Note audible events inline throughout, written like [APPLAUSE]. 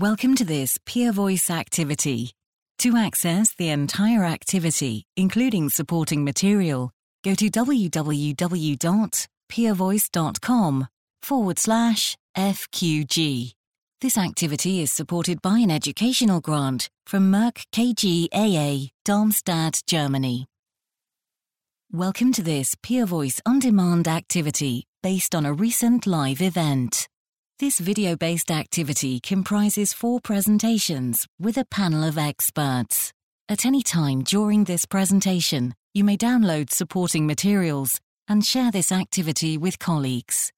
Welcome to this Peer Voice activity. To access the entire activity, including supporting material, go to www.peervoice.com forward slash FQG. This activity is supported by an educational grant from Merck KGaA, Darmstadt, Germany. Welcome to this Peer Voice on demand activity based on a recent live event. This video based activity comprises four presentations with a panel of experts. At any time during this presentation, you may download supporting materials and share this activity with colleagues.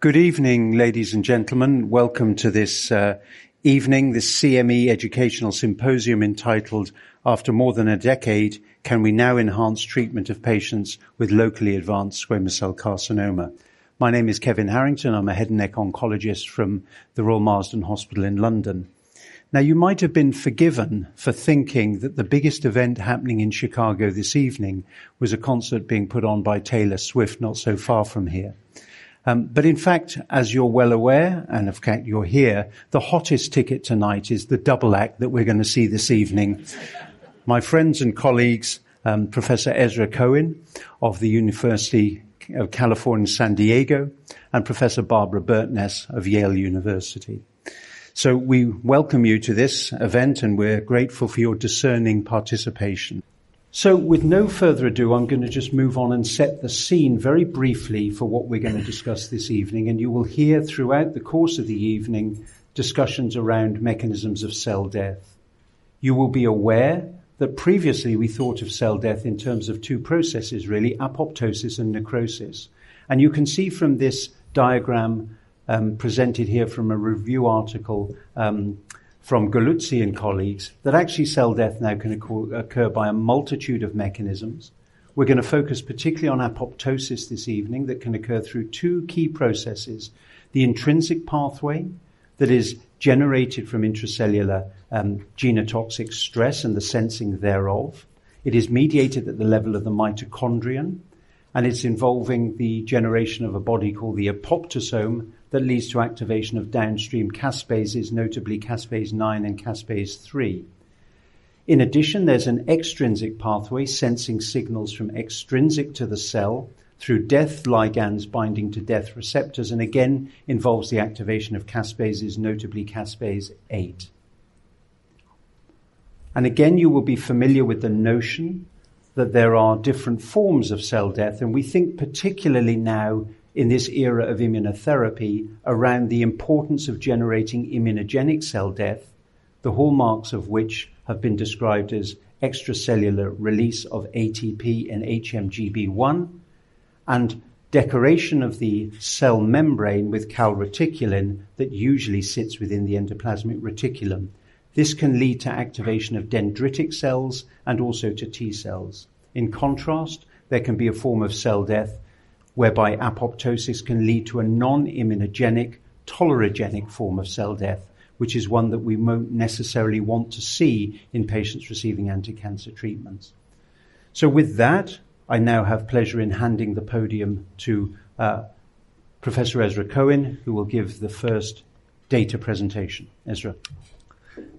Good evening, ladies and gentlemen. Welcome to this uh, evening, this CME educational symposium entitled After More Than a Decade, Can We Now Enhance Treatment of Patients with Locally Advanced Squamous Cell Carcinoma? My name is Kevin Harrington. I'm a head and neck oncologist from the Royal Marsden Hospital in London. Now, you might have been forgiven for thinking that the biggest event happening in Chicago this evening was a concert being put on by Taylor Swift not so far from here. Um, but in fact, as you're well aware, and of fact you're here, the hottest ticket tonight is the double act that we're going to see this evening. My friends and colleagues, um, Professor Ezra Cohen of the University of California, San Diego, and Professor Barbara Burtness of Yale University. So we welcome you to this event and we're grateful for your discerning participation. So with no further ado, I'm going to just move on and set the scene very briefly for what we're going to discuss this evening. And you will hear throughout the course of the evening discussions around mechanisms of cell death. You will be aware that previously we thought of cell death in terms of two processes, really, apoptosis and necrosis. And you can see from this diagram um, presented here from a review article um, from Galluzzi and colleagues that actually cell death now can occur by a multitude of mechanisms. We're going to focus particularly on apoptosis this evening that can occur through two key processes. The intrinsic pathway that is generated from intracellular um, genotoxic stress and the sensing thereof. It is mediated at the level of the mitochondrion, and it's involving the generation of a body called the apoptosome that leads to activation of downstream caspases, notably caspase 9 and caspase 3. In addition, there's an extrinsic pathway sensing signals from extrinsic to the cell through death ligands binding to death receptors and again involves the activation of caspases, notably caspase 8. And again, you will be familiar with the notion that there are different forms of cell death, and we think particularly now in this era of immunotherapy around the importance of generating immunogenic cell death, the hallmarks of which have been described as extracellular release of ATP and HMGB1 and decoration of the cell membrane with calreticulin that usually sits within the endoplasmic reticulum. This can lead to activation of dendritic cells and also to T cells. In contrast, there can be a form of cell death whereby apoptosis can lead to a non-immunogenic, tolerogenic form of cell death, which is one that we won't necessarily want to see in patients receiving anti-cancer treatments. So with that, I now have pleasure in handing the podium to uh, Professor Ezra Cohen, who will give the first data presentation. Ezra.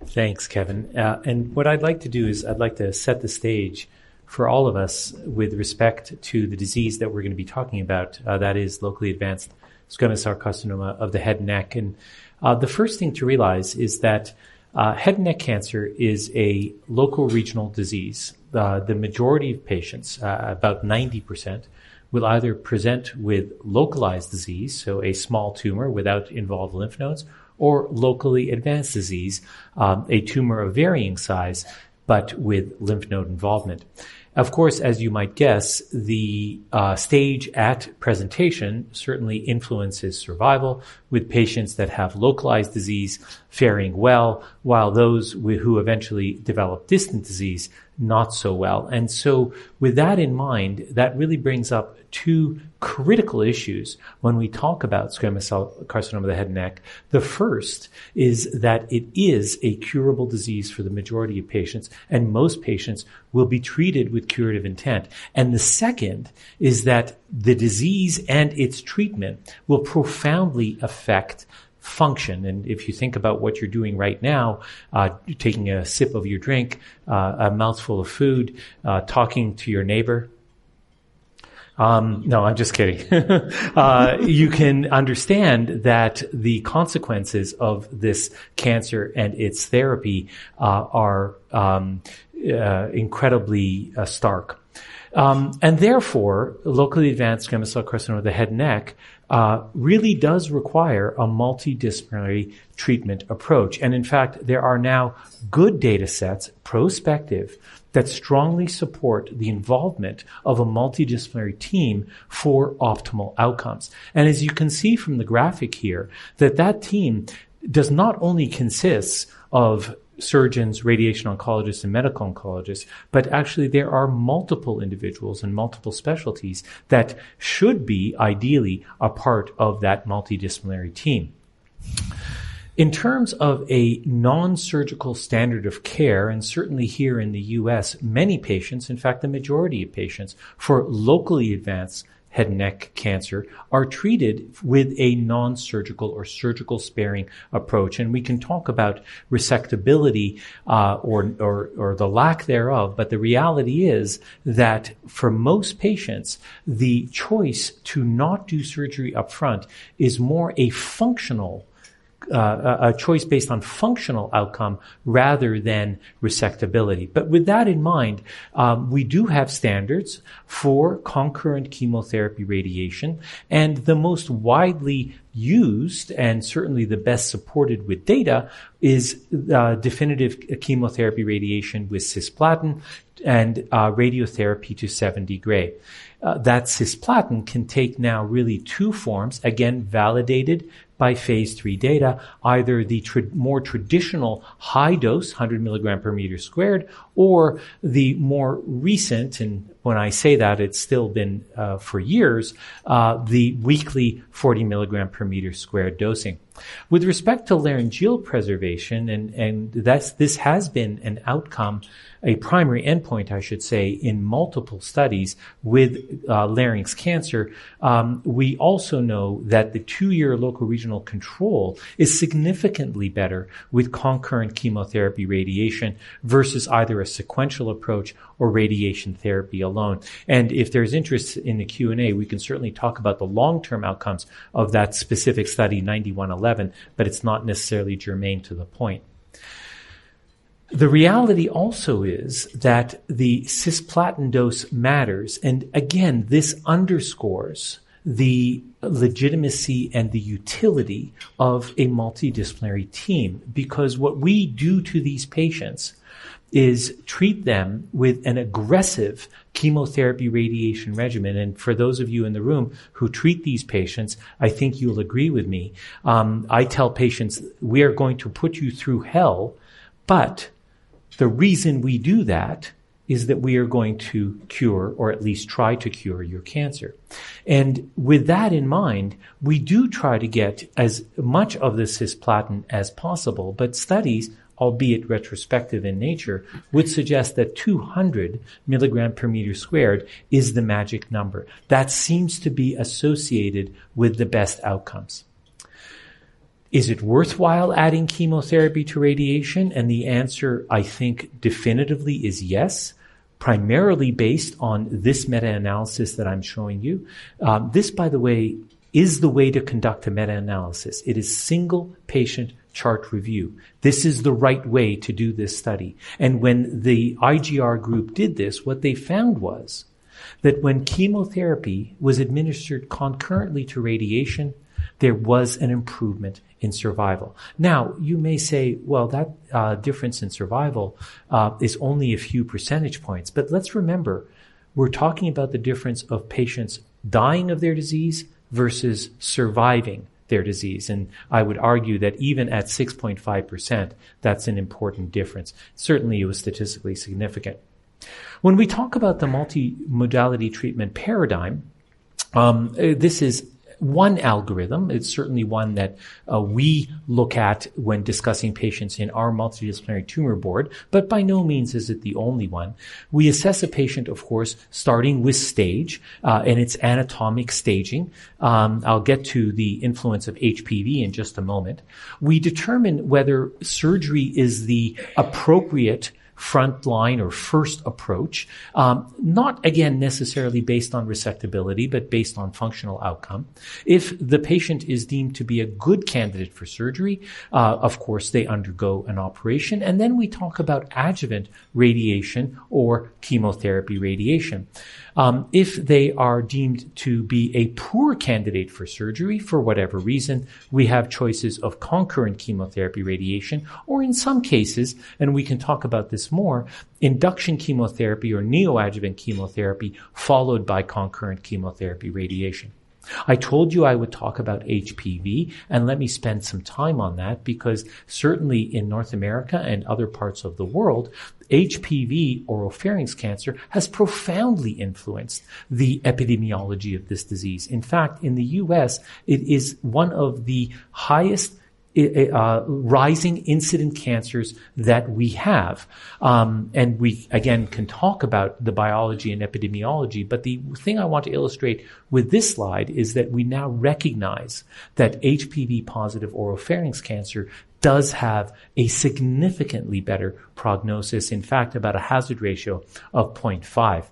Thanks, Kevin. Uh, and what I'd like to do is I'd like to set the stage for all of us with respect to the disease that we're going to be talking about. Uh, that is locally advanced squamous cell carcinoma of the head and neck. And uh, the first thing to realize is that uh, head and neck cancer is a local regional disease. Uh, the majority of patients, uh, about 90%, will either present with localized disease, so a small tumor without involved lymph nodes, or locally advanced disease, um, a tumor of varying size, but with lymph node involvement. Of course, as you might guess, the uh, stage at presentation certainly influences survival, with patients that have localized disease faring well, while those who eventually develop distant disease not so well. And so, with that in mind, that really brings up two critical issues when we talk about squamous cell carcinoma of the head and neck. The first is that it is a curable disease for the majority of patients, and most patients will be treated with curative intent. And the second is that the disease and its treatment will profoundly affect function. And if you think about what you're doing right now, uh, taking a sip of your drink, uh, a mouthful of food, uh, talking to your neighbor, um, no, I'm just kidding. [LAUGHS] uh, you can understand that the consequences of this cancer and its therapy uh, are um, uh, incredibly uh, stark. Um, and therefore, locally advanced squamous cell carcinoma of the head and neck uh, really does require a multidisciplinary treatment approach. And in fact, there are now good data sets, prospective, that strongly support the involvement of a multidisciplinary team for optimal outcomes. And as you can see from the graphic here, that that team does not only consist of surgeons, radiation oncologists, and medical oncologists, but actually there are multiple individuals and multiple specialties that should be ideally a part of that multidisciplinary team. In terms of a non-surgical standard of care, and certainly here in the US, many patients, in fact, the majority of patients for locally advanced head and neck cancer are treated with a non-surgical or surgical sparing approach. And we can talk about resectability uh, or, or, or the lack thereof, but the reality is that for most patients, the choice to not do surgery up front is more a functional uh, a choice based on functional outcome rather than resectability. But with that in mind, um, we do have standards for concurrent chemotherapy radiation, and the most widely used and certainly the best supported with data is uh, definitive chemotherapy radiation with cisplatin and uh, radiotherapy to 7D gray. Uh, that cisplatin can take now really two forms, again validated by phase three data, either the tra- more traditional high dose, 100 milligram per meter squared, or the more recent, and when I say that, it's still been uh, for years, uh, the weekly 40 milligram per meter squared dosing. With respect to laryngeal preservation, and, and that's, this has been an outcome a primary endpoint, I should say, in multiple studies with uh, larynx cancer, um, we also know that the two-year local regional control is significantly better with concurrent chemotherapy radiation versus either a sequential approach or radiation therapy alone. And if there's interest in the Q&A, we can certainly talk about the long-term outcomes of that specific study 9111, but it's not necessarily germane to the point. The reality also is that the cisplatin dose matters. And again, this underscores the legitimacy and the utility of a multidisciplinary team because what we do to these patients is treat them with an aggressive chemotherapy radiation regimen. And for those of you in the room who treat these patients, I think you'll agree with me. Um, I tell patients, we are going to put you through hell, but the reason we do that is that we are going to cure or at least try to cure your cancer. And with that in mind, we do try to get as much of the cisplatin as possible, but studies albeit retrospective in nature, would suggest that 200 milligram per meter squared is the magic number. That seems to be associated with the best outcomes. Is it worthwhile adding chemotherapy to radiation? And the answer, I think, definitively is yes, primarily based on this meta-analysis that I'm showing you. Um, this, by the way, is the way to conduct a meta-analysis. It is single patient chart review. This is the right way to do this study. And when the IGR group did this, what they found was that when chemotherapy was administered concurrently to radiation, there was an improvement in survival. Now, you may say, well, that uh, difference in survival uh, is only a few percentage points. But let's remember, we're talking about the difference of patients dying of their disease versus surviving their disease. And I would argue that even at 6.5%, that's an important difference. Certainly it was statistically significant. When we talk about the multimodality treatment paradigm, um, this is one algorithm. It's certainly one that uh, we look at when discussing patients in our multidisciplinary tumor board, but by no means is it the only one. We assess a patient, of course, starting with stage uh, and its anatomic staging. Um, I'll get to the influence of HPV in just a moment. We determine whether surgery is the appropriate frontline or first approach, um, not again necessarily based on resectability, but based on functional outcome. If the patient is deemed to be a good candidate for surgery, uh, of course they undergo an operation, and then we talk about adjuvant radiation or chemotherapy radiation. Um, if they are deemed to be a poor candidate for surgery for whatever reason, we have choices of concurrent chemotherapy radiation, or in some cases, and we can talk about this more, induction chemotherapy or neoadjuvant chemotherapy followed by concurrent chemotherapy radiation. I told you I would talk about HPV, and let me spend some time on that because certainly in North America and other parts of the world, HPV, oropharynx cancer, has profoundly influenced the epidemiology of this disease. In fact, in the US, it is one of the highest uh, rising incident cancers that we have. Um, and we, again, can talk about the biology and epidemiology. But the thing I want to illustrate with this slide is that we now recognize that HPV positive oropharynx cancer does have a significantly better prognosis. In fact, about a hazard ratio of 0.5.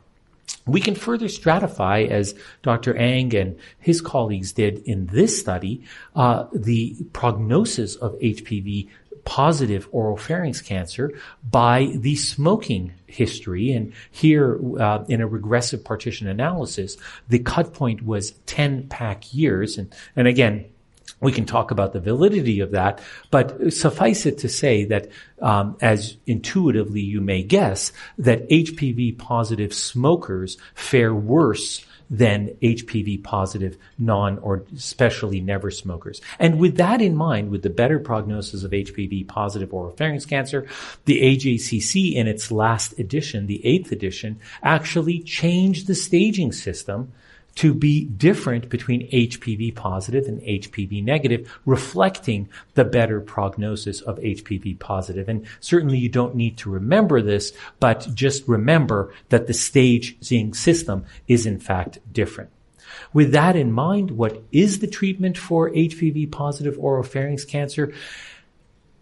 We can further stratify, as Dr. Ang and his colleagues did in this study, uh, the prognosis of HPV positive oropharynx cancer by the smoking history. And here, uh, in a recursive partition analysis, the cut point was 10 pack years. And, and again, we can talk about the validity of that, but suffice it to say that, um, as intuitively you may guess, that HPV positive smokers fare worse than HPV positive non or especially never smokers. And with that in mind, with the better prognosis of HPV positive oropharynx cancer, the AJCC in its last edition, the eighth edition, actually changed the staging system to be different between HPV positive and HPV negative, reflecting the better prognosis of HPV positive. And certainly you don't need to remember this, but just remember that the staging system is in fact different. With that in mind, what is the treatment for HPV positive oropharynx cancer?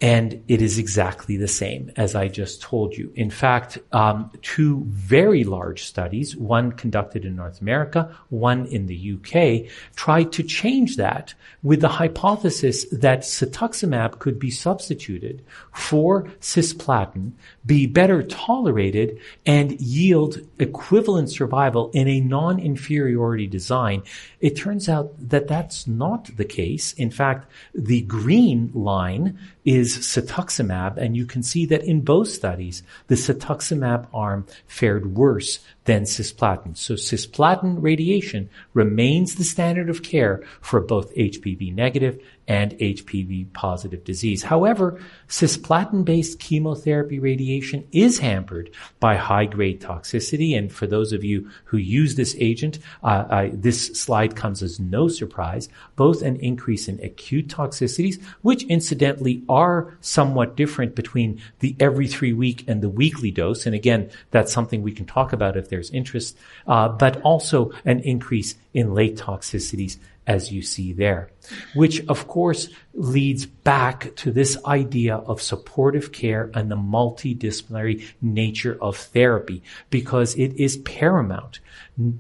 And it is exactly the same as I just told you. In fact, um, two very large studies, one conducted in North America, one in the UK, tried to change that with the hypothesis that cetuximab could be substituted for cisplatin, be better tolerated, and yield equivalent survival in a non-inferiority design. It turns out that that's not the case. In fact, the green line is cetuximab, and you can see that in both studies, the cetuximab arm fared worse than cisplatin. So cisplatin radiation remains the standard of care for both HPV negative and HPV positive disease. However, cisplatin-based chemotherapy radiation is hampered by high-grade toxicity. And for those of you who use this agent, uh, I, this slide comes as no surprise. Both an increase in acute toxicities, which incidentally are somewhat different between the every three week and the weekly dose. And again, that's something we can talk about if there's interest, uh, but also an increase in late toxicities as you see there, which of course leads back to this idea of supportive care and the multidisciplinary nature of therapy because it is paramount,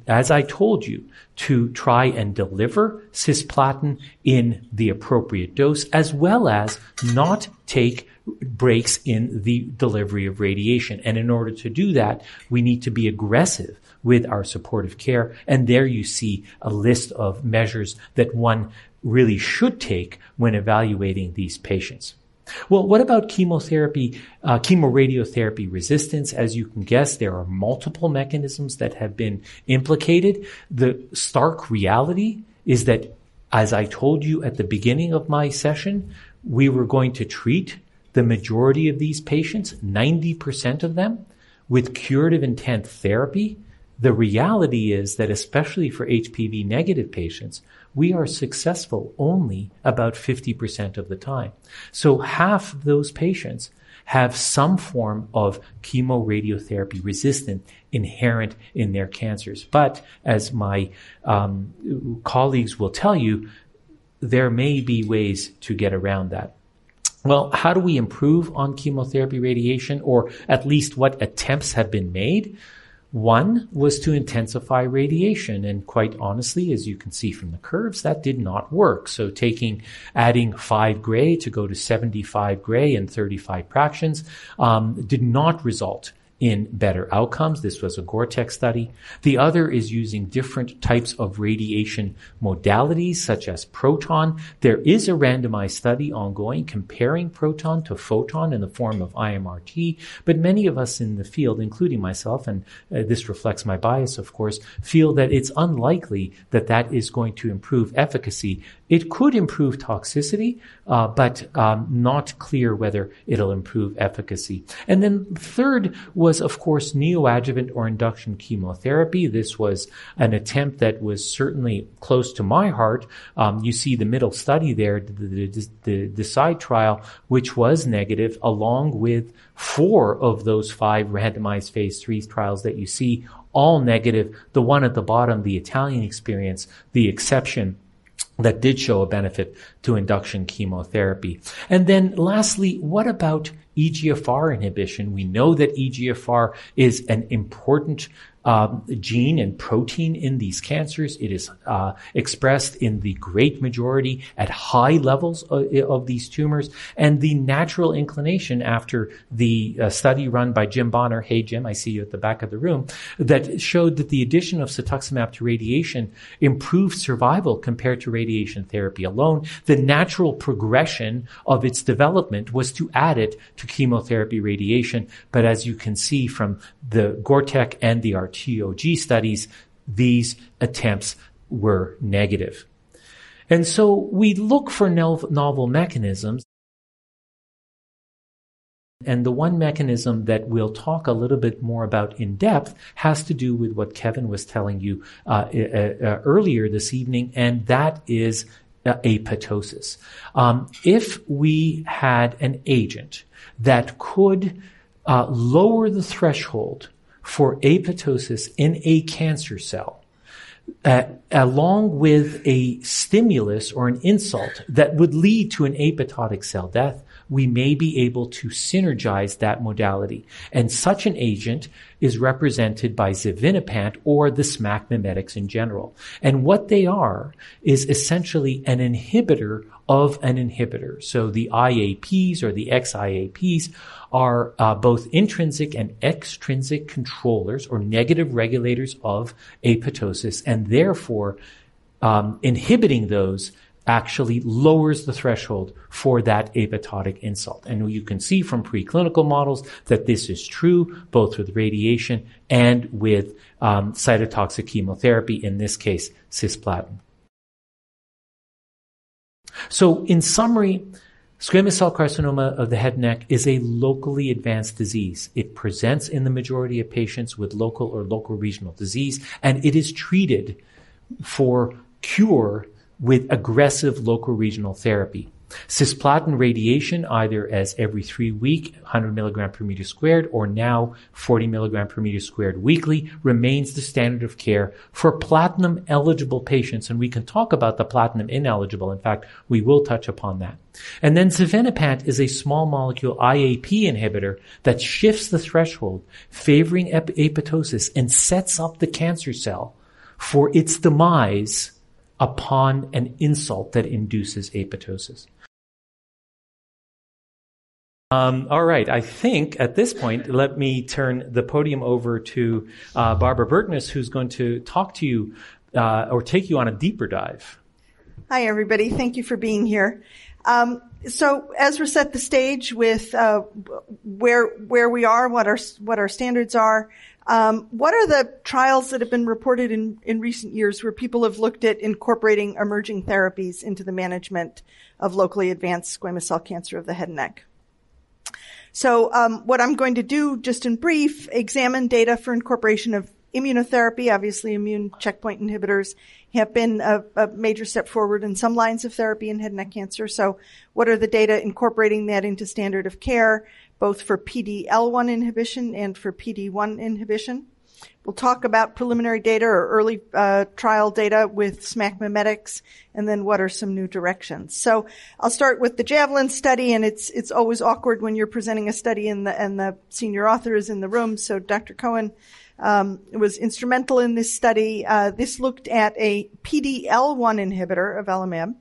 as I told you, to try and deliver cisplatin in the appropriate dose as well as not take breaks in the delivery of radiation. And in order to do that, we need to be aggressive with our supportive care. And there you see a list of measures that one really should take when evaluating these patients. Well, what about chemotherapy, uh, chemoradiotherapy resistance? As you can guess, there are multiple mechanisms that have been implicated. The stark reality is that, as I told you at the beginning of my session, we were going to treat the majority of these patients, 90% of them, with curative intent therapy The reality is that especially for HPV negative patients, we are successful only about 50% of the time. So half those patients have some form of chemoradiotherapy resistant inherent in their cancers. But as my um, colleagues will tell you, there may be ways to get around that. Well, how do we improve on chemotherapy radiation, or at least what attempts have been made? One was to intensify radiation. And quite honestly, as you can see from the curves, that did not work. So taking, adding 5 gray to go to 75 gray and 35 fractions um, did not result in better outcomes. This was a GORTEC study. The other is using different types of radiation modalities, such as proton. There is a randomized study ongoing comparing proton to photon in the form of IMRT, but many of us in the field, including myself, and uh, this reflects my bias, of course, feel that it's unlikely that that is going to improve efficacy it could improve toxicity, uh, but um, not clear whether it'll improve efficacy. And then third was, of course, neoadjuvant or induction chemotherapy. This was an attempt that was certainly close to my heart. Um, you see the middle study there, the, the, the DECIDE trial, which was negative, along with four of those five randomized phase three trials that you see, all negative. The one at the bottom, the Italian experience, the exception that did show a benefit to induction chemotherapy. And then lastly, what about EGFR inhibition? We know that EGFR is an important um, gene and protein in these cancers. It is uh, expressed in the great majority at high levels of, of, these tumors. And the natural inclination after the uh, study run by Jim Bonner, hey Jim, I see you at the back of the room, that showed that the addition of cetuximab to radiation improved survival compared to radiation therapy alone. The natural progression of its development was to add it to chemotherapy radiation. But as you can see from the GORTEC and the RT TOG studies, these attempts were negative. And so we look for novel mechanisms. And the one mechanism that we'll talk a little bit more about in depth has to do with what Kevin was telling you uh, uh, uh, earlier this evening, and that is uh, apoptosis. Um, if we had an agent that could uh, lower the threshold for apoptosis in a cancer cell, uh, along with a stimulus or an insult that would lead to an apoptotic cell death, we may be able to synergize that modality. And such an agent is represented by xevinapant or the SMAC mimetics in general. And what they are is essentially an inhibitor of an inhibitor. So the IAPs or the XIAPs are uh, both intrinsic and extrinsic controllers or negative regulators of apoptosis, and therefore um, inhibiting those actually lowers the threshold for that apoptotic insult. And you can see from preclinical models that this is true both with radiation and with um, cytotoxic chemotherapy, in this case, cisplatin. So in summary, Squamous cell carcinoma of the head and neck is a locally advanced disease. It presents in the majority of patients with local or local regional disease, and it is treated for cure with aggressive local regional therapy. Cisplatin radiation, either as every three week, 100 milligram per meter squared, or now 40 milligram per meter squared weekly, remains the standard of care for platinum eligible patients. And we can talk about the platinum ineligible. In fact, we will touch upon that. And then xevinapant is a small molecule IAP inhibitor that shifts the threshold, favoring ap- apoptosis and sets up the cancer cell for its demise upon an insult that induces apoptosis. Um, all right, I think at this point, let me turn the podium over to uh, Barbara Burtness, who's going to talk to you uh, or take you on a deeper dive. Hi, everybody. Thank you for being here. Um, so, Ezra set the stage with uh, where where we are, what our what our standards are. Um, what are the trials that have been reported in, in recent years where people have looked at incorporating emerging therapies into the management of locally advanced squamous cell cancer of the head and neck? So um, what I'm going to do, just in brief, examine data for incorporation of immunotherapy, obviously immune checkpoint inhibitors have been a, a, major step forward in some lines of therapy in head and neck cancer. So what are the data incorporating that into standard of care, both for PD-L1 inhibition and for PD-1 inhibition? We'll talk about preliminary data or early uh, trial data with SMAC mimetics, and then what are some new directions. So I'll start with the Javelin study, and it's it's always awkward when you're presenting a study and the and the senior author is in the room. So Dr. Cohen um, was instrumental in this study. Uh, this looked at a PD-L1 inhibitor, avelumab,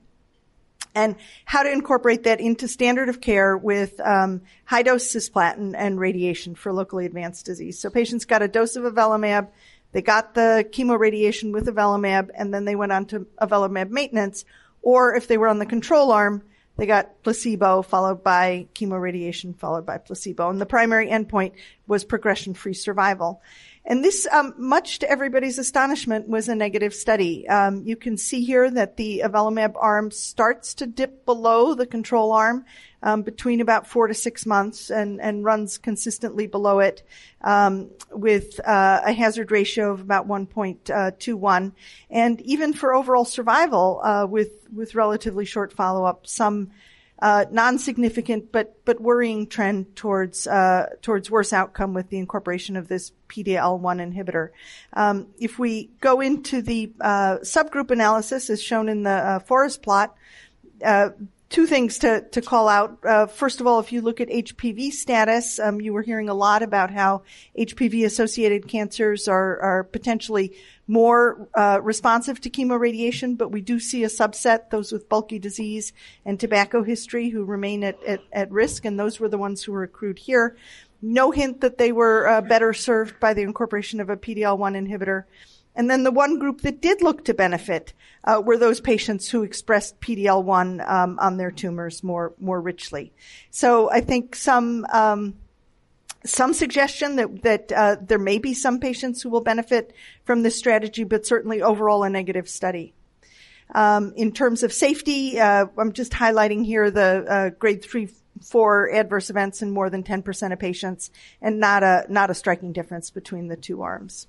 and how to incorporate that into standard of care with um, high dose cisplatin and radiation for locally advanced disease. So patients got a dose of avelumab, they got the chemoradiation with avelumab, and then they went on to avelumab maintenance. Or if they were on the control arm, they got placebo followed by chemoradiation followed by placebo. And the primary endpoint was progression-free survival. And this, um, much to everybody's astonishment, was a negative study. Um, you can see here that the avelumab arm starts to dip below the control arm um, between about four to six months and, and runs consistently below it um, with uh, a hazard ratio of about 1.21. And even for overall survival, uh, with with relatively short follow-up, some uh, non-significant but but worrying trend towards uh, towards worse outcome with the incorporation of this PD-L1 inhibitor. Um, if we go into the uh, subgroup analysis, as shown in the uh, forest plot, uh, two things to, to call out. Uh, first of all, if you look at HPV status, um, you were hearing a lot about how HPV associated cancers are, are potentially more uh, responsive to chemoradiation, but we do see a subset, those with bulky disease and tobacco history, who remain at, at, at risk, and those were the ones who were accrued here. No hint that they were uh, better served by the incorporation of a PD-L1 inhibitor. And then the one group that did look to benefit uh, were those patients who expressed PD-L1 um, on their tumors more more richly. So I think some um, some suggestion that that uh, there may be some patients who will benefit from this strategy, but certainly overall a negative study. Um, in terms of safety, uh, I'm just highlighting here the uh, grade three, four adverse events in more than 10% of patients, and not a not a striking difference between the two arms.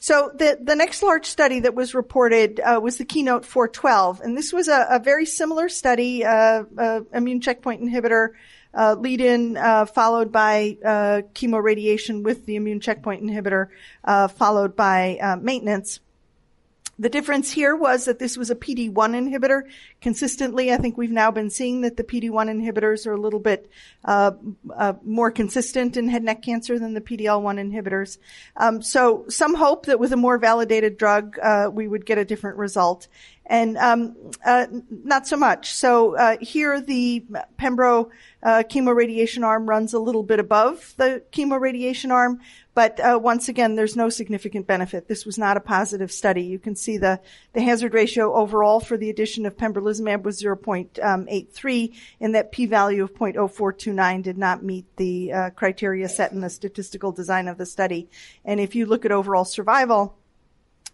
So the, the next large study that was reported uh, was the Keynote 412, and this was a, a very similar study, uh, uh, immune checkpoint inhibitor uh, lead-in uh, followed by uh, chemoradiation with the immune checkpoint inhibitor, followed by maintenance. The difference here was that this was a PD-1 inhibitor. Consistently, I think we've now been seeing that the PD-1 inhibitors are a little bit uh, uh, more consistent in head and neck cancer than the PD-L1 inhibitors. Um, so some hope that with a more validated drug, uh, we would get a different result. And um, uh, not so much. So uh, here, the Pembro uh, chemoradiation arm runs a little bit above the chemoradiation arm, but uh, once again, there's no significant benefit. This was not a positive study. You can see the, the hazard ratio overall for the addition of pembrolizumab was 0.83, and that p-value of 0.0429 did not meet the uh, criteria set in the statistical design of the study. And if you look at overall survival,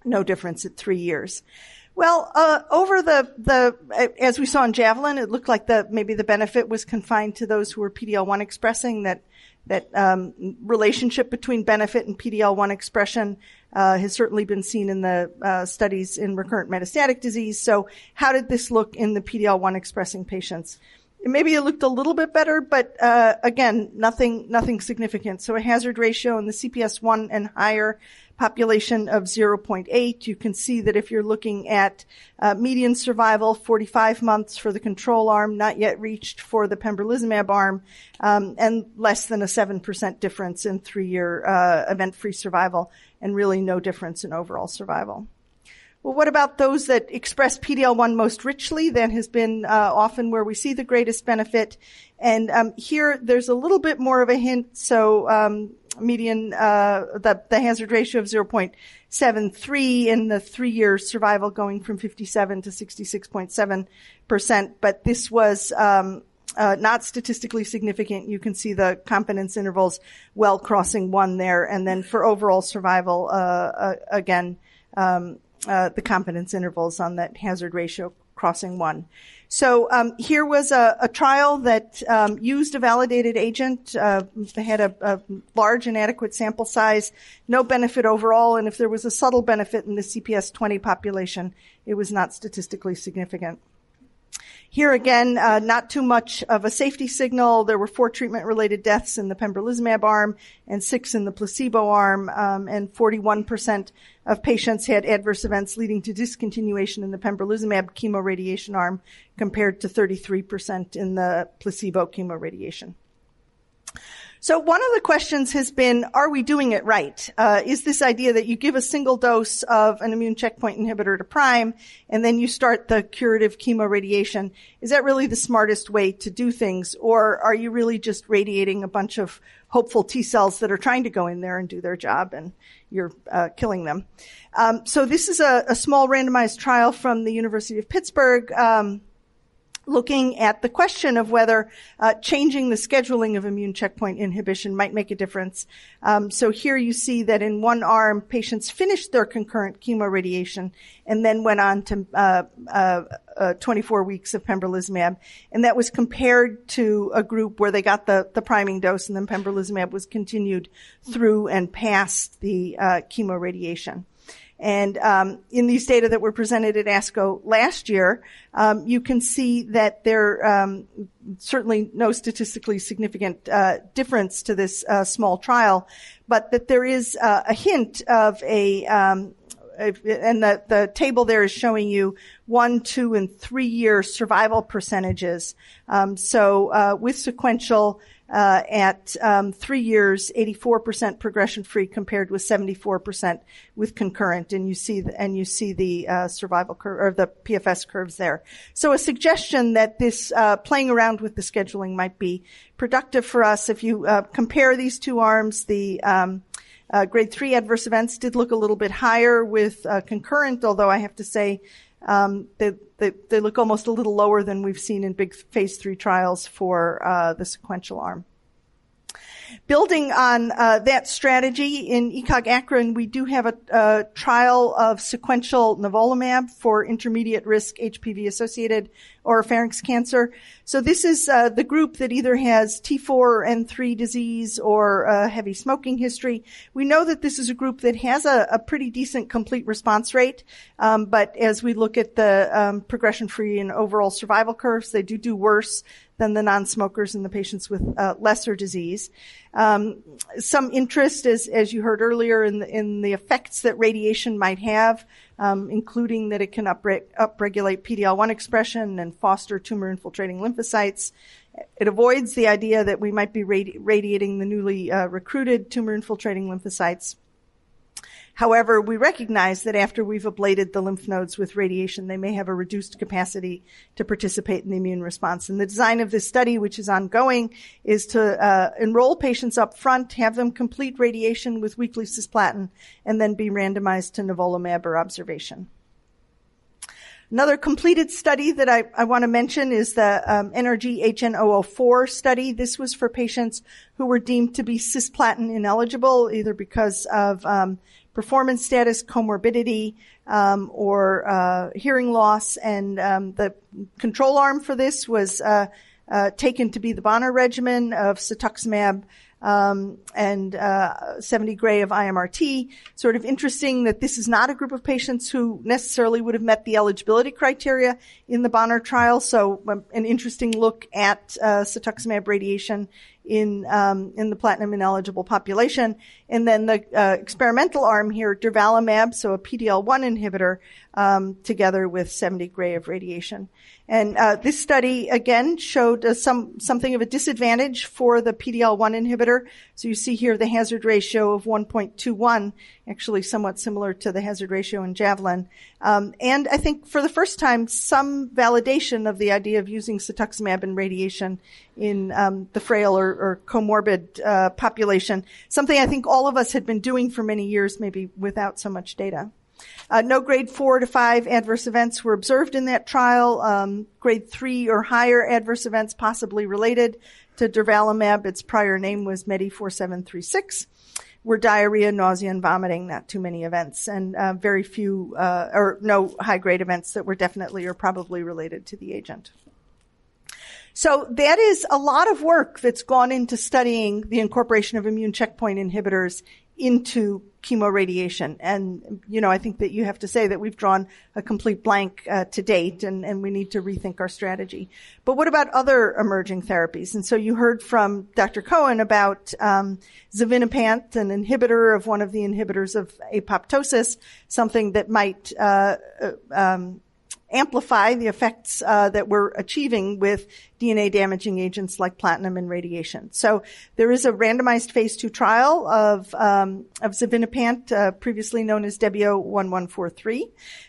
no difference at three years. Well, uh, over the the as we saw in Javelin, it looked like the maybe the benefit was confined to those who were PD-L1 expressing. That that um, relationship between benefit and PD-L1 expression uh, has certainly been seen in the uh, studies in recurrent metastatic disease. So, how did this look in the PD-L1 expressing patients? Maybe it looked a little bit better, but uh, again, nothing nothing significant. So, a hazard ratio in the CPS one and higher population of 0.8. You can see that if you're looking at uh, median survival, 45 months for the control arm, not yet reached for the pembrolizumab arm, um, and less than a 7% difference in three-year uh, event-free survival, and really no difference in overall survival. Well, what about those that express PD-L1 most richly? That has been uh, often where we see the greatest benefit. And um, here, there's a little bit more of a hint. So um, median, uh, the, the hazard ratio of 0.73 in the three-year survival going from 57 to 66.7%. But this was, um, uh, not statistically significant. You can see the confidence intervals well crossing one there. And then for overall survival, uh, uh again, um, uh, the confidence intervals on that hazard ratio crossing one. So um, here was a, a trial that um, used a validated agent. Uh, had a, a, large and adequate sample size, no benefit overall, and if there was a subtle benefit in the CPS 20 population, it was not statistically significant. Here again, uh, not too much of a safety signal. There were four treatment-related deaths in the pembrolizumab arm and six in the placebo arm, um, and 41% of patients had adverse events leading to discontinuation in the pembrolizumab chemoradiation arm, compared to 33% in the placebo chemoradiation. So one of the questions has been, are we doing it right? Uh, is this idea that you give a single dose of an immune checkpoint inhibitor to prime and then you start the curative chemoradiation, is that really the smartest way to do things? Or are you really just radiating a bunch of hopeful T cells that are trying to go in there and do their job and you're uh, killing them? Um, so this is a, a, small randomized trial from the University of Pittsburgh. Um, looking at the question of whether uh, changing the scheduling of immune checkpoint inhibition might make a difference. Um, so here you see that in one arm, patients finished their concurrent chemoradiation and then went on to uh, uh, uh 24 weeks of pembrolizumab, and that was compared to a group where they got the the priming dose, and then pembrolizumab was continued through and past the uh, chemoradiation. And um, in these data that were presented at ASCO last year, um, you can see that there um, certainly no statistically significant uh, difference to this uh, small trial, but that there is uh, a hint of a um, and the, the table there is showing you one, two, and three year survival percentages. Um, so uh, with sequential, uh, at um, three years, 84% progression-free compared with 74% with concurrent, and you see the, and you see the uh, survival curve or the PFS curves there. So a suggestion that this uh, playing around with the scheduling might be productive for us. If you uh, compare these two arms, the um, uh, grade three adverse events did look a little bit higher with uh, concurrent, although I have to say um, they, they, they, look almost a little lower than we've seen in big phase three trials for uh, the sequential arm. Building on uh, that strategy in ECOG ACRIN, we do have a, a, trial of sequential nivolumab for intermediate risk HPV associated oropharynx cancer. So this is uh, the group that either has T4 or N3 disease or uh, heavy smoking history. We know that this is a group that has a, a pretty decent complete response rate, um, but as we look at the um, progression-free and overall survival curves, they do do worse than the non-smokers and the patients with uh, lesser disease. Um, some interest, as, as you heard earlier, in the, in the effects that radiation might have, um, including that it can upre- upregulate PD-L1 expression and foster tumor-infiltrating lymphocytes. It avoids the idea that we might be radi- radiating the newly uh, recruited tumor-infiltrating lymphocytes. However, we recognize that after we've ablated the lymph nodes with radiation, they may have a reduced capacity to participate in the immune response. And the design of this study, which is ongoing, is to uh, enroll patients up front, have them complete radiation with weekly cisplatin, and then be randomized to nivolumab or observation. Another completed study that I, I want to mention is the um, NRG HN004 study. This was for patients who were deemed to be cisplatin ineligible, either because of um, performance status, comorbidity, um, or uh, hearing loss. And um, the control arm for this was uh, uh, taken to be the Bonner regimen of cetuximab um, and uh, 70 gray of IMRT. Sort of interesting that this is not a group of patients who necessarily would have met the eligibility criteria in the Bonner trial. So um, an interesting look at uh, cetuximab radiation in um, in the platinum ineligible population, and then the uh, experimental arm here, durvalumab, so a PDL1 inhibitor, um, together with 70 gray of radiation. And uh, this study again showed uh, some something of a disadvantage for the PDL1 inhibitor. So you see here the hazard ratio of 1.21, actually somewhat similar to the hazard ratio in Javelin. Um, and I think for the first time, some validation of the idea of using cetuximab and radiation in um, the frail or, or comorbid uh, population. Something I think all of us had been doing for many years, maybe without so much data. Uh, no grade four to five adverse events were observed in that trial. Um, grade three or higher adverse events possibly related to durvalumab. Its prior name was MEDI 4736. were diarrhea, nausea, and vomiting, not too many events, and uh, very few uh, or no high grade events that were definitely or probably related to the agent. So that is a lot of work that's gone into studying the incorporation of immune checkpoint inhibitors into chemoradiation. And, you know, I think that you have to say that we've drawn a complete blank uh, to date and, and we need to rethink our strategy. But what about other emerging therapies? And so you heard from Dr. Cohen about um, xevinapant, an inhibitor of one of the inhibitors of apoptosis, something that might uh, uh um, amplify the effects uh, that we're achieving with DNA damaging agents like platinum and radiation. So there is a randomized phase two trial of um, of uh, previously known as Debio 1143.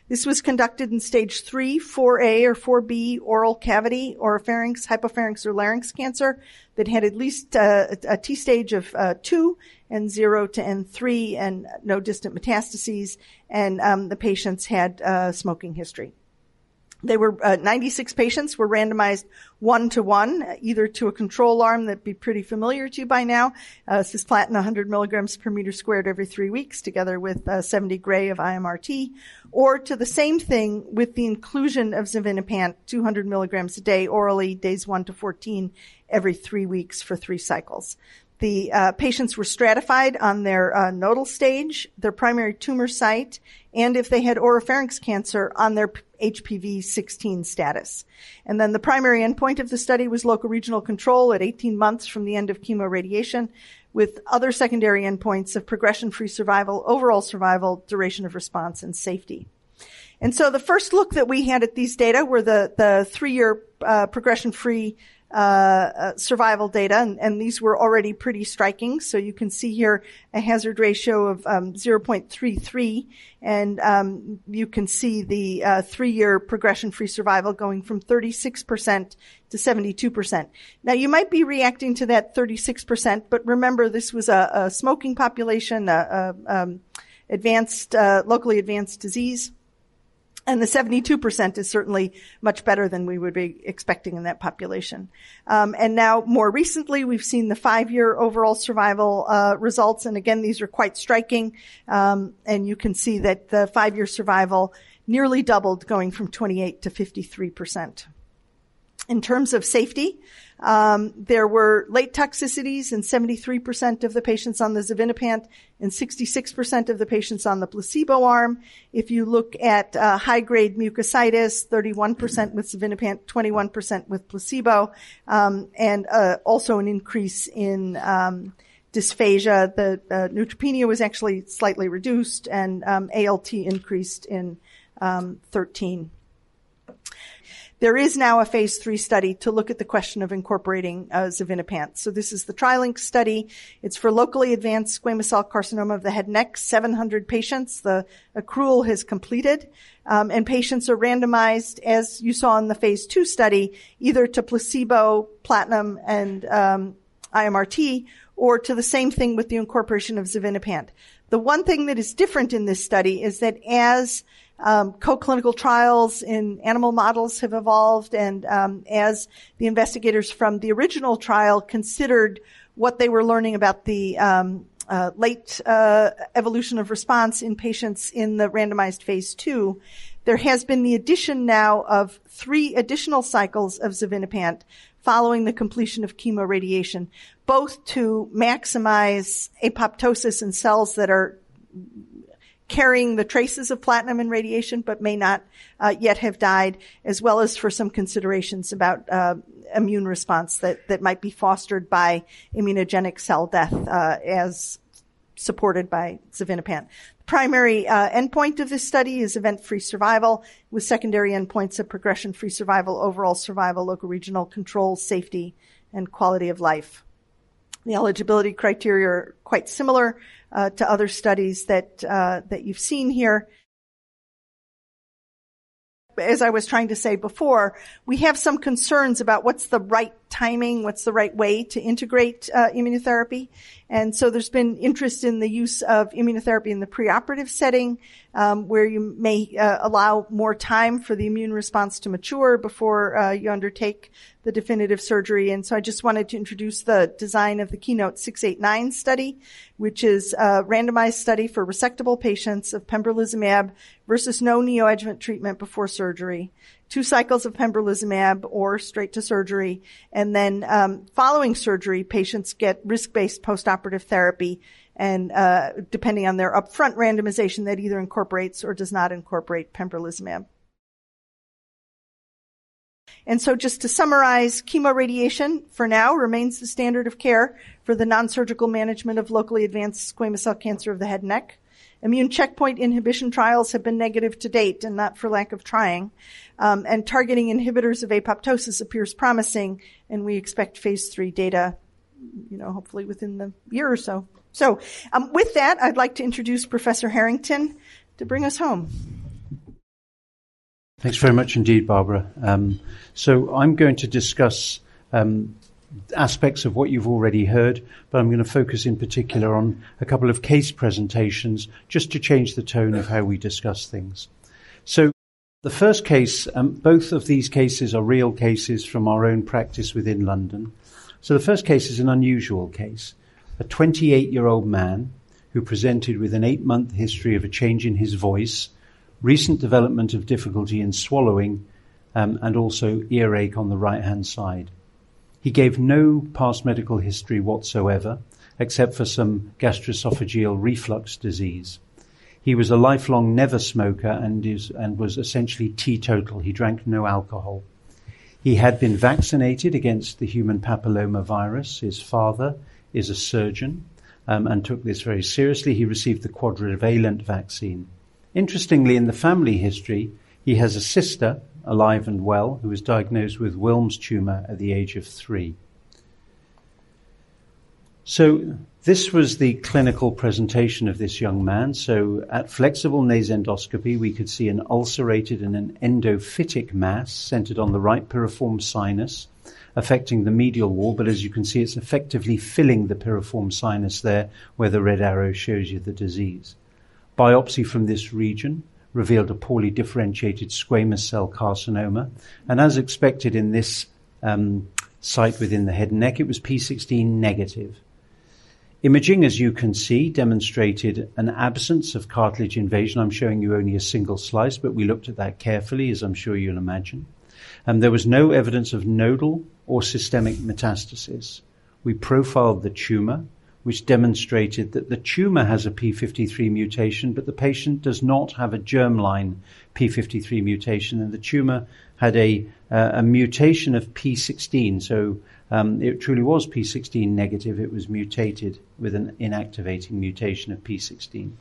This was conducted in stage three, 4A or 4B oral cavity oropharynx, hypopharynx, or larynx cancer that had at least uh, a T stage of uh, two and zero to N3 and no distant metastases, and um, the patients had uh, smoking history. They were uh, 96 patients were randomized one to one, either to a control arm that'd be pretty familiar to you by now, uh, cisplatin 100 milligrams per meter squared every three weeks, together with uh, 70 gray of IMRT, or to the same thing with the inclusion of xevinapant 200 milligrams a day orally, days one to 14, every three weeks for three cycles. The uh, patients were stratified on their uh, nodal stage, their primary tumor site, and if they had oropharynx cancer on their HPV 16 status. And then the primary endpoint of the study was local regional control at 18 months from the end of chemoradiation with other secondary endpoints of progression-free survival, overall survival, duration of response, and safety. And so the first look that we had at these data were the, the three-year uh, progression-free uh, survival data, and, and, these were already pretty striking. So you can see here a hazard ratio of um, 0.33, and um, you can see the uh, three-year progression-free survival going from 36% to 72%. Now you might be reacting to that 36%, but remember this was a, a smoking population, a, a um, advanced, uh, locally advanced disease. And the 72% is certainly much better than we would be expecting in that population. Um, and now, more recently, we've seen the five-year overall survival uh, results, and again, these are quite striking. Um, and you can see that the five-year survival nearly doubled, going from 28 to 53 percent. In terms of safety, um, there were late toxicities in 73% of the patients on the xevinapant and 66% of the patients on the placebo arm. If you look at uh, high-grade mucositis, 31% with xevinapant, 21% with placebo, um, and uh, also an increase in um, dysphagia. The uh, neutropenia was actually slightly reduced, and um, ALT increased in um, 13 there is now a phase three study to look at the question of incorporating uh. So this is the TrilynX study. It's for locally advanced squamous cell carcinoma of the head and neck, 700 patients. The accrual has completed. Um, and patients are randomized, as you saw in the phase two study, either to placebo, platinum, and um, IMRT, or to the same thing with the incorporation of xevinapant. The one thing that is different in this study is that as um, co-clinical trials in animal models have evolved, and um, as the investigators from the original trial considered what they were learning about the um, uh, late uh, evolution of response in patients in the randomized phase two, there has been the addition now of three additional cycles of xevinapant following the completion of chemoradiation, both to maximize apoptosis in cells that are carrying the traces of platinum and radiation, but may not uh, yet have died, as well as for some considerations about uh, immune response that that might be fostered by immunogenic cell death, uh, as supported by xevinapant. The primary uh, endpoint of this study is event-free survival, with secondary endpoints of progression-free survival, overall survival, local regional control, safety, and quality of life. The eligibility criteria are quite similar uh, to other studies that uh, that you've seen here. As I was trying to say before, we have some concerns about what's the right timing, what's the right way to integrate uh, immunotherapy, and so there's been interest in the use of immunotherapy in the preoperative setting, um, where you may uh, allow more time for the immune response to mature before uh, you undertake the definitive surgery. And so I just wanted to introduce the design of the Keynote 689 study, which is a randomized study for resectable patients of pembrolizumab versus no neoadjuvant treatment before surgery two cycles of pembrolizumab or straight to surgery. And then um, following surgery, patients get risk-based postoperative therapy. And uh, depending on their upfront randomization, that either incorporates or does not incorporate pembrolizumab. And so just to summarize, chemoradiation for now remains the standard of care for the non-surgical management of locally advanced squamous cell cancer of the head and neck. Immune checkpoint inhibition trials have been negative to date and not for lack of trying. Um, and targeting inhibitors of apoptosis appears promising, and we expect phase three data, you know, hopefully within the year or so. So, um, with that, I'd like to introduce Professor Harrington to bring us home. Thanks very much indeed, Barbara. Um, so I'm going to discuss um, aspects of what you've already heard, but I'm going to focus in particular on a couple of case presentations just to change the tone of how we discuss things. So the first case, um, both of these cases are real cases from our own practice within London. So the first case is an unusual case. A 28 year old man who presented with an eight month history of a change in his voice, recent development of difficulty in swallowing, um, and also earache on the right hand side. He gave no past medical history whatsoever, except for some gastroesophageal reflux disease. He was a lifelong never smoker and, is, and was essentially teetotal. He drank no alcohol. He had been vaccinated against the human papilloma virus. His father is a surgeon um, and took this very seriously. He received the quadrivalent vaccine. Interestingly, in the family history, he has a sister alive and well, who was diagnosed with Wilms tumor at the age of three. So this was the clinical presentation of this young man. So at flexible nasendoscopy, we could see an ulcerated and an endophytic mass centered on the right piriform sinus, affecting the medial wall. But as you can see, it's effectively filling the piriform sinus there, where the red arrow shows you the disease. Biopsy from this region revealed a poorly differentiated squamous cell carcinoma. And as expected in this um, site within the head and neck, it was P16 negative. Imaging, as you can see, demonstrated an absence of cartilage invasion. I'm showing you only a single slice, but we looked at that carefully, as I'm sure you'll imagine. And there was no evidence of nodal or systemic metastasis. We profiled the tumor which demonstrated that the tumor has a p53 mutation, but the patient does not have a germline p53 mutation, and the tumor had a, uh, a mutation of p16. So um, it truly was p16 negative. It was mutated with an inactivating mutation of p16.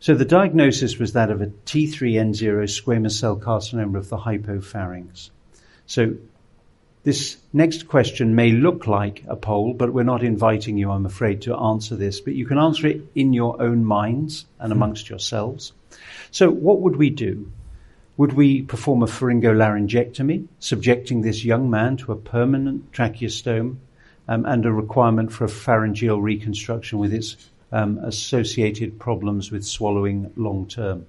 So the diagnosis was that of a T3N0 squamous cell carcinoma of the hypopharynx. So this next question may look like a poll, but we're not inviting you, I'm afraid, to answer this. But you can answer it in your own minds and amongst yourselves. So, what would we do? Would we perform a pharyngolaryngectomy, subjecting this young man to a permanent tracheostome um, and a requirement for a pharyngeal reconstruction with its um, associated problems with swallowing long term?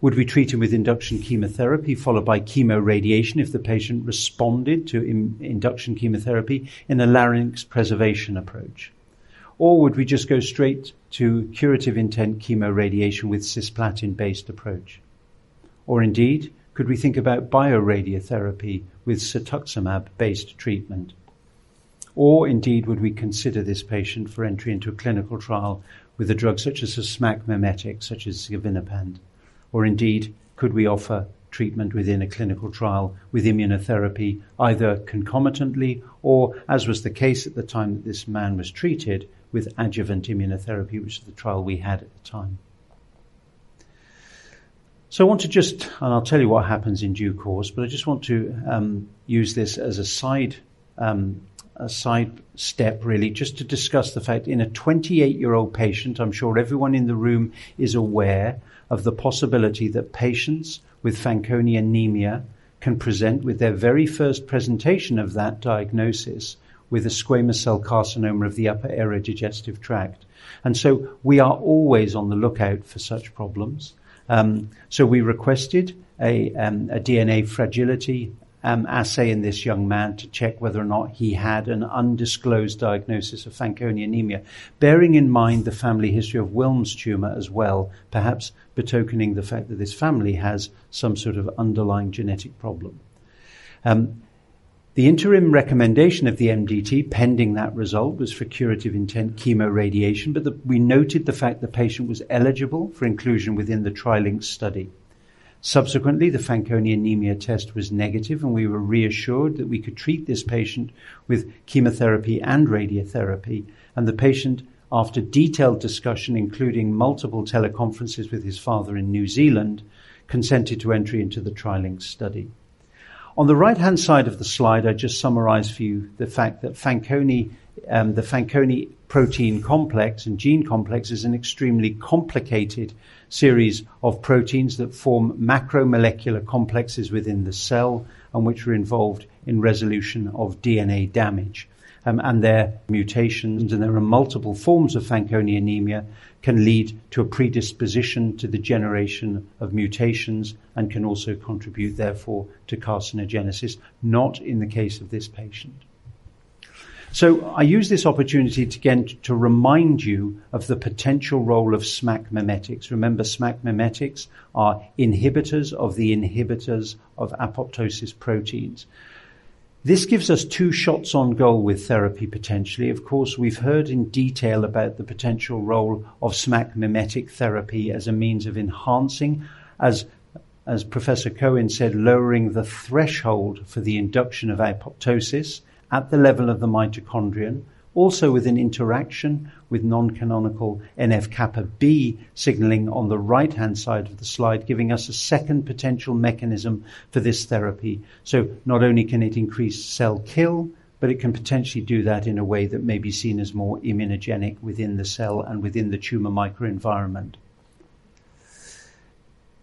Would we treat him with induction chemotherapy followed by chemoradiation if the patient responded to in, induction chemotherapy in a larynx preservation approach? Or would we just go straight to curative intent chemoradiation with cisplatin based approach? Or indeed, could we think about bioradiotherapy with cetuximab based treatment? Or indeed, would we consider this patient for entry into a clinical trial with a drug such as a SMAC mimetic, such as xevinapant? Or indeed, could we offer treatment within a clinical trial with immunotherapy, either concomitantly or, as was the case at the time that this man was treated, with adjuvant immunotherapy, which is the trial we had at the time. So I want to just, and I'll tell you what happens in due course, but I just want to um, use this as a side um, a side step really just to discuss the fact in a 28 year old patient, I'm sure everyone in the room is aware of the possibility that patients with Fanconi anemia can present with their very first presentation of that diagnosis with a squamous cell carcinoma of the upper aerodigestive tract. And so we are always on the lookout for such problems. Um, so we requested a, um, a DNA fragility um, assay in this young man to check whether or not he had an undisclosed diagnosis of Fanconi anemia, bearing in mind the family history of Wilms tumor as well, perhaps betokening the fact that this family has some sort of underlying genetic problem. Um, the interim recommendation of the MDT pending that result was for curative intent chemoradiation, but the, we noted the fact the patient was eligible for inclusion within the TrilynX study. Subsequently, the Fanconi anemia test was negative, and we were reassured that we could treat this patient with chemotherapy and radiotherapy. And the patient, after detailed discussion, including multiple teleconferences with his father in New Zealand, consented to entry into the TrilynX study. On the right hand side of the slide, I just summarize for you the fact that Fanconi, um, the Fanconi protein complex and gene complex is an extremely complicated series of proteins that form macromolecular complexes within the cell and which are involved in resolution of DNA damage. Um, and their mutations, and there are multiple forms of Fanconi anemia, can lead to a predisposition to the generation of mutations and can also contribute, therefore, to carcinogenesis, not in the case of this patient. So I use this opportunity to, again to remind you of the potential role of SMAC mimetics. Remember, SMAC mimetics are inhibitors of the inhibitors of apoptosis proteins. This gives us two shots on goal with therapy potentially. Of course, we've heard in detail about the potential role of SMAC mimetic therapy as a means of enhancing, as as Professor Cohen said, lowering the threshold for the induction of apoptosis at the level of the mitochondrion, also with an interaction with non-canonical NF-kappa B signaling on the right-hand side of the slide, giving us a second potential mechanism for this therapy. So not only can it increase cell kill, but it can potentially do that in a way that may be seen as more immunogenic within the cell and within the tumor microenvironment.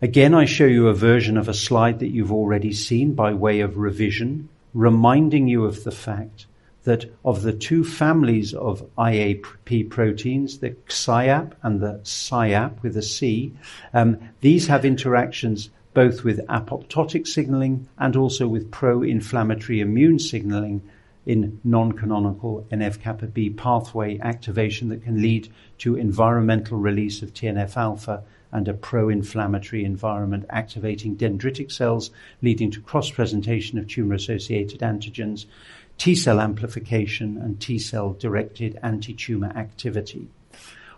Again, I show you a version of a slide that you've already seen by way of revision reminding you of the fact that of the two families of IAP proteins, the XIAP and the cIAP with a C, um, these have interactions both with apoptotic signaling and also with pro-inflammatory immune signaling in non-canonical NF-kappa B pathway activation that can lead to environmental release of TNF-alpha and a pro-inflammatory environment activating dendritic cells, leading to cross-presentation of tumor-associated antigens, T-cell amplification, and T-cell directed anti-tumor activity.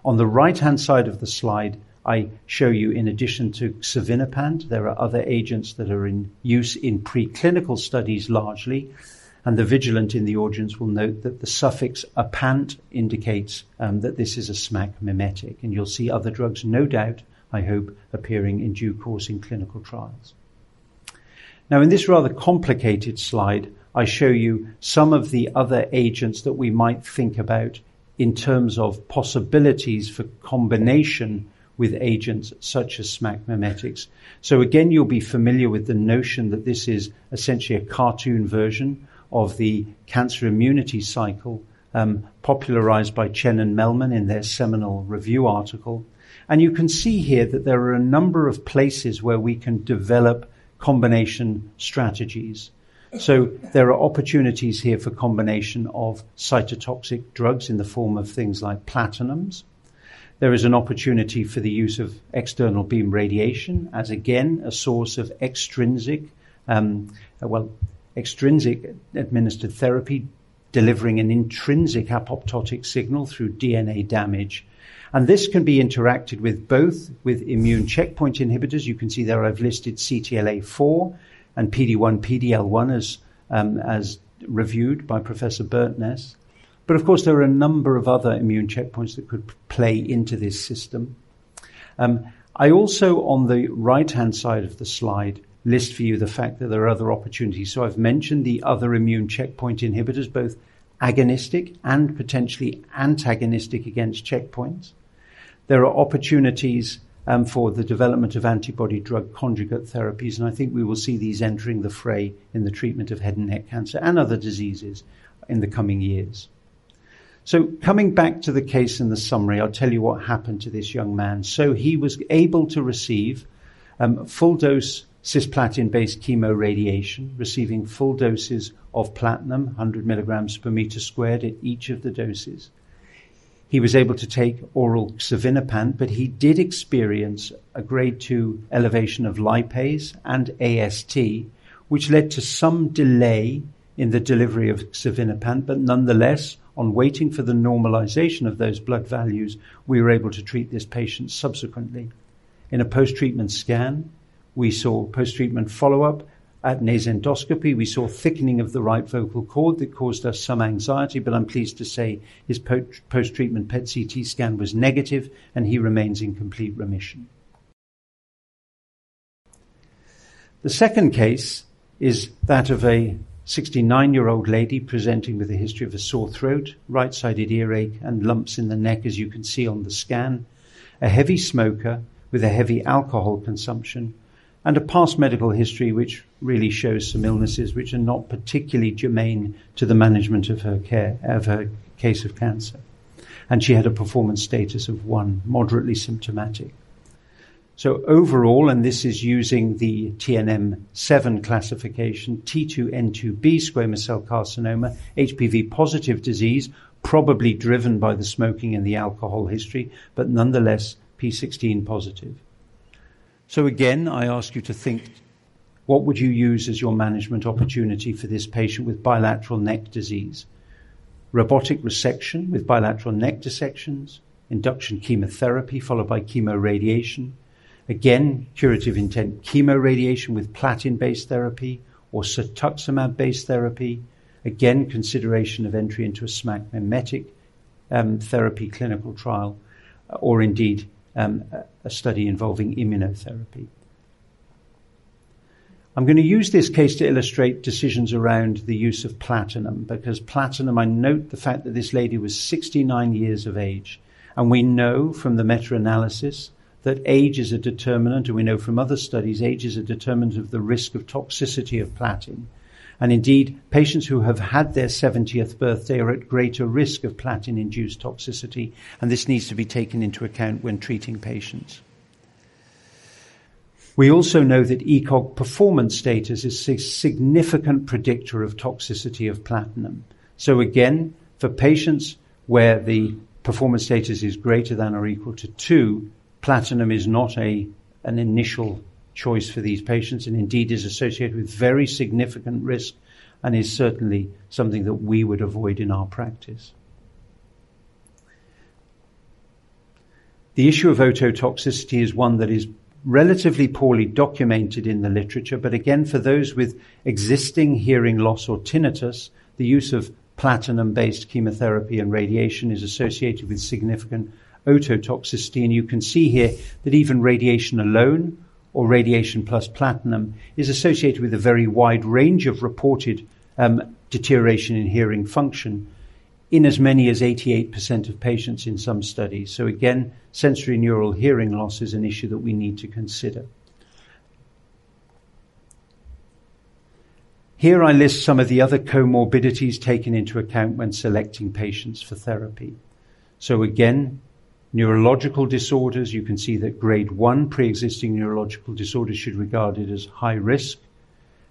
On the right-hand side of the slide, I show you, in addition to xevinapant, there are other agents that are in use in preclinical studies largely, and the vigilant in the audience will note that the suffix apant indicates um, that this is a SMAC mimetic, and you'll see other drugs, no doubt, I hope, appearing in due course in clinical trials. Now, in this rather complicated slide, I show you some of the other agents that we might think about in terms of possibilities for combination with agents such as SMAC mimetics. So again, you'll be familiar with the notion that this is essentially a cartoon version of the cancer immunity cycle um, popularized by Chen and Mellman in their seminal review article. And you can see here that there are a number of places where we can develop combination strategies. So there are opportunities here for combination of cytotoxic drugs in the form of things like platinums. There is an opportunity for the use of external beam radiation as again a source of extrinsic, um, well, extrinsic administered therapy delivering an intrinsic apoptotic signal through DNA damage and this can be interacted with both with immune checkpoint inhibitors. You can see there I've listed CTLA4 and PD1, PDL1 as, um, as reviewed by Professor Burtness. But of course, there are a number of other immune checkpoints that could play into this system. Um, I also, on the right hand side of the slide, list for you the fact that there are other opportunities. So I've mentioned the other immune checkpoint inhibitors, both agonistic and potentially antagonistic against checkpoints. There are opportunities um, for the development of antibody drug conjugate therapies, and I think we will see these entering the fray in the treatment of head and neck cancer and other diseases in the coming years. So coming back to the case in the summary, I'll tell you what happened to this young man. So he was able to receive um, full dose cisplatin-based chemoradiation, receiving full doses of platinum, 100 milligrams per meter squared at each of the doses. He was able to take oral xevinapant, but he did experience a grade 2 elevation of lipase and AST, which led to some delay in the delivery of xevinapant, but nonetheless, on waiting for the normalization of those blood values, we were able to treat this patient subsequently. In a post-treatment scan, we saw post-treatment follow-up at nasendoscopy. We saw thickening of the right vocal cord that caused us some anxiety, but I'm pleased to say his post-treatment PET CT scan was negative and he remains in complete remission. The second case is that of a 69 year old lady presenting with a history of a sore throat, right sided earache, and lumps in the neck, as you can see on the scan, a heavy smoker with a heavy alcohol consumption, and a past medical history which really shows some illnesses which are not particularly germane to the management of her care, of her case of cancer. And she had a performance status of one, moderately symptomatic. So overall, and this is using the TNM7 classification, T2N2B squamous cell carcinoma, HPV positive disease, probably driven by the smoking and the alcohol history, but nonetheless P16 positive. So again, I ask you to think, what would you use as your management opportunity for this patient with bilateral neck disease? Robotic resection with bilateral neck dissections, induction chemotherapy followed by chemoradiation, Again, curative intent chemoradiation with platin-based therapy or cetuximab-based therapy. Again, consideration of entry into a SMAC mimetic um, therapy clinical trial, or indeed um, a study involving immunotherapy. I'm going to use this case to illustrate decisions around the use of platinum because platinum, I note the fact that this lady was 69 years of age. And we know from the meta analysis that age is a determinant, and we know from other studies age is a determinant of the risk of toxicity of platin. And indeed, patients who have had their 70th birthday are at greater risk of platin induced toxicity, and this needs to be taken into account when treating patients. We also know that ECOG performance status is a significant predictor of toxicity of platinum. So again, for patients where the performance status is greater than or equal to 2, platinum is not a, an initial choice for these patients and indeed is associated with very significant risk and is certainly something that we would avoid in our practice. The issue of ototoxicity is one that is relatively poorly documented in the literature, but again, for those with existing hearing loss or tinnitus, the use of platinum based chemotherapy and radiation is associated with significant ototoxicity. And you can see here that even radiation alone or radiation plus platinum is associated with a very wide range of reported um, deterioration in hearing function in as many as 88% of patients in some studies. So again, sensorineural hearing loss is an issue that we need to consider. Here I list some of the other comorbidities taken into account when selecting patients for therapy. So again, Neurological disorders, you can see that grade 1 pre-existing neurological disorders should be regarded as high risk.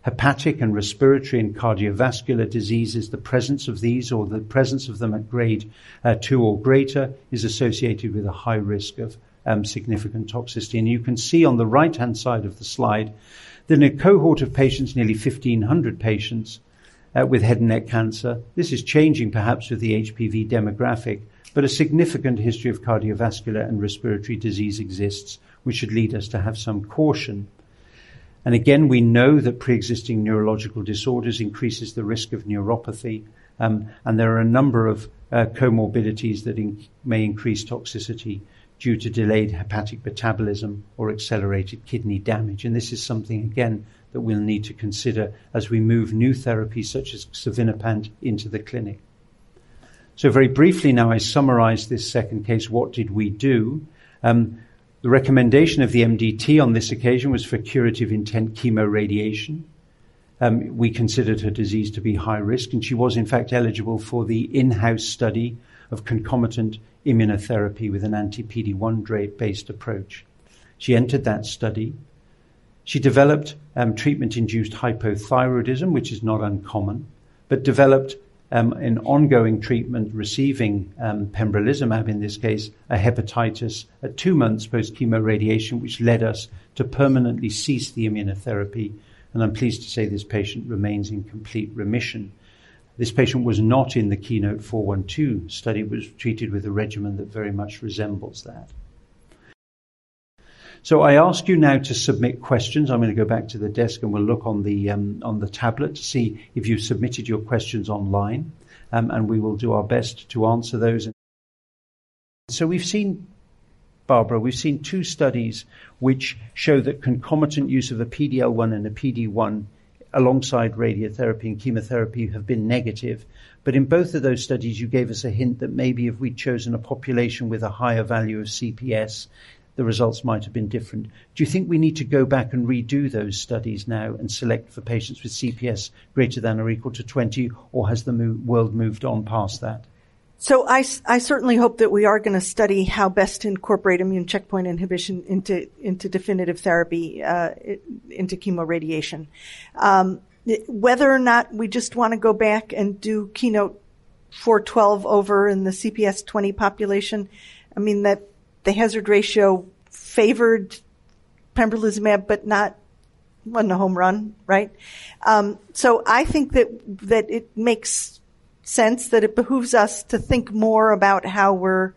Hepatic and respiratory and cardiovascular diseases, the presence of these or the presence of them at grade uh, 2 or greater is associated with a high risk of um, significant toxicity. And you can see on the right hand side of the slide that in a cohort of patients, nearly 1,500 patients uh, with head and neck cancer, this is changing perhaps with the HPV demographic, but a significant history of cardiovascular and respiratory disease exists, which should lead us to have some caution. And again, we know that pre-existing neurological disorders increases the risk of neuropathy, um, and there are a number of uh, comorbidities that in- may increase toxicity due to delayed hepatic metabolism or accelerated kidney damage. And this is something, again, that we'll need to consider as we move new therapies such as xevinapant into the clinic. So very briefly now, I summarize this second case. What did we do? Um, the recommendation of the MDT on this occasion was for curative intent chemoradiation. um, we considered her disease to be high risk, and she was in fact eligible for the in-house study of concomitant immunotherapy with an anti-PD-1 based approach. She entered that study. She developed um, treatment-induced hypothyroidism, which is not uncommon, but developed um, in ongoing treatment receiving um, pembrolizumab, in this case, a hepatitis at two months post chemoradiation, which led us to permanently cease the immunotherapy. And I'm pleased to say this patient remains in complete remission. This patient was not in the Keynote 412 study, was treated with a regimen that very much resembles that. So I ask you now to submit questions. I'm going to go back to the desk and we'll look on the um, on the tablet to see if you've submitted your questions online, um, and we will do our best to answer those. So we've seen, Barbara, we've seen two studies which show that concomitant use of a PDL1 and a PD1 alongside radiotherapy and chemotherapy have been negative. But in both of those studies, you gave us a hint that maybe if we'd chosen a population with a higher value of CPS, the results might have been different. Do you think we need to go back and redo those studies now and select for patients with CPS greater than or equal to 20, or has the mo- world moved on past that? So I, I certainly hope that we are going to study how best to incorporate immune checkpoint inhibition into into definitive therapy, uh, into chemoradiation. Um, whether or not we just want to go back and do keynote 412 over in the CPS 20 population, I mean that the hazard ratio favored pembrolizumab, but not wasn't a home run, right? Um, so I think that that it makes sense that it behooves us to think more about how we're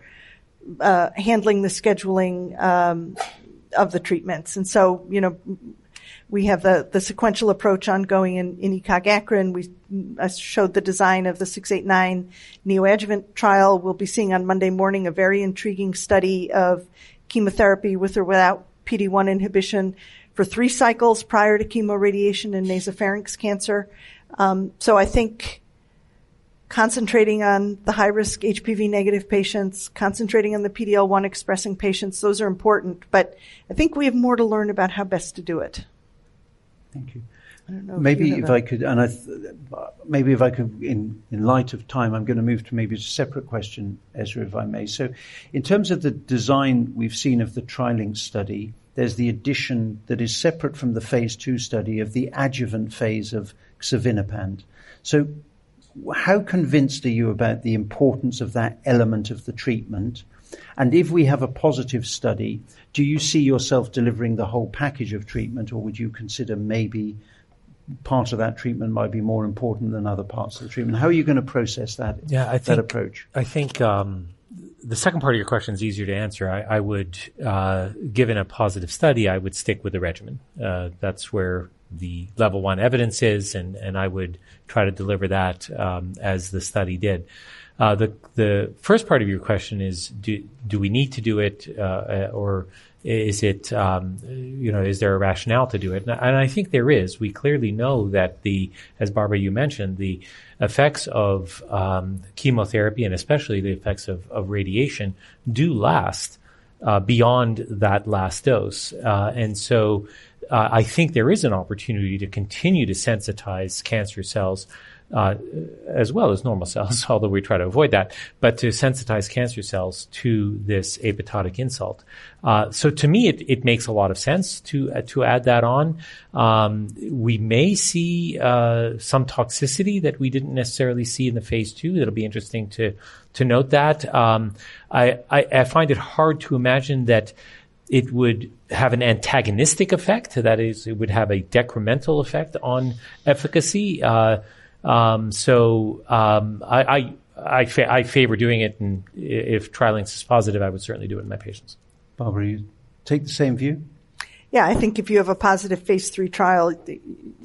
uh, handling the scheduling um, of the treatments. And so, you know, we have the, the sequential approach ongoing in, in ECOG ACRIN. We I showed the design of the 689 neoadjuvant trial. We'll be seeing on Monday morning a very intriguing study of chemotherapy with or without PD-1 inhibition for three cycles prior to chemoradiation in nasopharynx cancer. Um, so I think concentrating on the high risk HPV negative patients, concentrating on the PD L one expressing patients, those are important. But I think we have more to learn about how best to do it. Thank you. maybe if, if I could, and I th- maybe if I could, in, in light of time, I'm going to move to maybe a separate question, Ezra, if I may. So, in terms of the design we've seen of the TrilynX study, there's the addition that is separate from the phase two study of the adjuvant phase of xevinapant. So, how convinced are you about the importance of that element of the treatment? And if we have a positive study, do you see yourself delivering the whole package of treatment, or would you consider maybe part of that treatment might be more important than other parts of the treatment? How are you going to process that? Yeah, I think, that approach. I think um, the second part of your question is easier to answer. I, I would, uh, given a positive study, I would stick with the regimen. Uh, that's where the level one evidence is, and, and I would try to deliver that um, as the study did. Uh, the the first part of your question is do do we need to do it uh, or is it um, you know is there a rationale to do it? And, and I think there is. We clearly know that the as Barbara you mentioned the effects of um, chemotherapy and especially the effects of, of radiation do last uh, beyond that last dose. Uh, and so uh, I think there is an opportunity to continue to sensitize cancer cells uh, as well as normal cells, [LAUGHS] although we try to avoid that, but to sensitize cancer cells to this apoptotic insult. Uh, so to me, it, it, makes a lot of sense to uh, to add that on. Um, we may see uh, some toxicity that we didn't necessarily see in the phase two. That'll be interesting to to note that. Um, I, I, I find it hard to imagine that it would have an antagonistic effect. That is, it would have a decremental effect on efficacy. Uh, um, so um, I, I, I, fa- I, favor doing it, and if TrilynX is positive, I would certainly do it in my patients. Barbara, you take the same view? Yeah, I think if you have a positive phase three trial,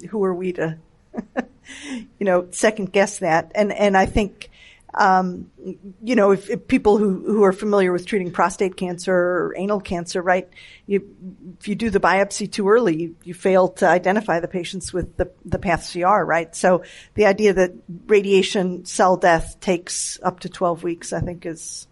who are we to, [LAUGHS] you know, second guess that? And and I think um, you know, if, if, people who, who are familiar with treating prostate cancer or anal cancer, right, you, if you do the biopsy too early, you, you fail to identify the patients with the, the path CR, right? So the idea that radiation cell death takes up to 12 weeks, I think is,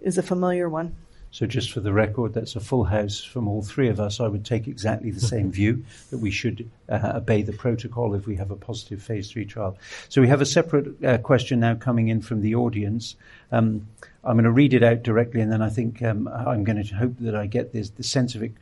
is a familiar one. So just for the record, that's a full house from all three of us. I would take exactly the same [LAUGHS] view that we should uh, obey the protocol if we have a positive phase three trial. So we have a separate uh, question now coming in from the audience. Um, I'm going to read it out directly, and then I think um, I'm going to hope that I get this, the sense of it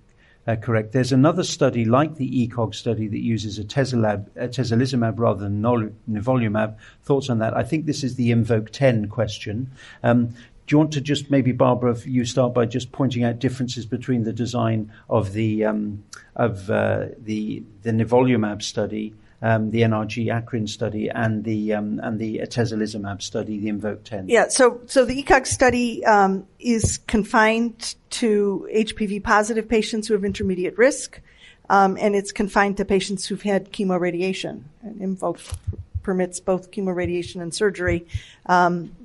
uh, correct. There's another study like the ECOG study that uses a atezolizumab rather than nivolumab. Thoughts on that? I think this is the IMvoke 10 question. Um, you want to just maybe, Barbara, if you start by just pointing out differences between the design of the um, of uh, the the nivolumab study, um, the NRG Acrin study, and the um, and the atezolizumab study, the IMvoke 10? Yeah. So so the ECOG study um, is confined to HPV positive patients who have intermediate risk, um, and it's confined to patients who've had chemoradiation. And IMvoke permits both chemoradiation and surgery. Um,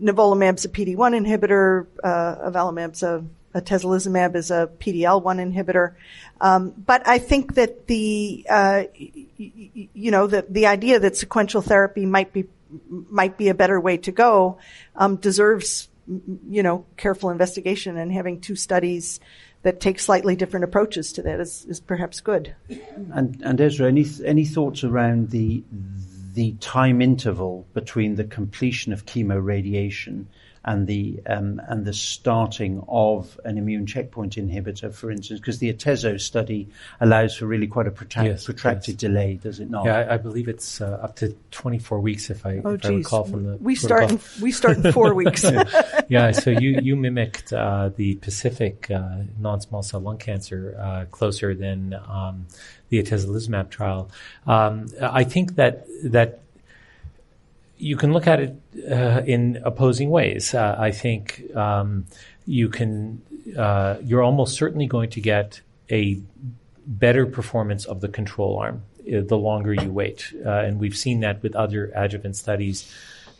nivolumab's a PD-1 inhibitor, uh, avelumab's a, atezolizumab is a PD-L1 inhibitor. Um, but I think that the, uh, you know, the, the idea that sequential therapy might be, might be a better way to go, um, deserves, you know, careful investigation and having two studies that take slightly different approaches to that is, is perhaps good. And, and Ezra, any, any thoughts around the, the time interval between the completion of chemoradiation and the um, and the starting of an immune checkpoint inhibitor, for instance, because the Atezo study allows for really quite a protract, yes, protracted yes. delay, does it not? Yeah, I, I believe it's uh, up to 24 weeks, if I, oh, if I recall from the we start in, we start in four weeks. [LAUGHS] yeah. yeah. so you you mimicked uh, the Pacific uh, non-small cell lung cancer uh, closer than um, the atezolizumab trial. Um, I think that that you can look at it uh, in opposing ways. Uh, I think um, you can. Uh, you're almost certainly going to get a better performance of the control arm uh, the longer you wait, uh, and we've seen that with other adjuvant studies.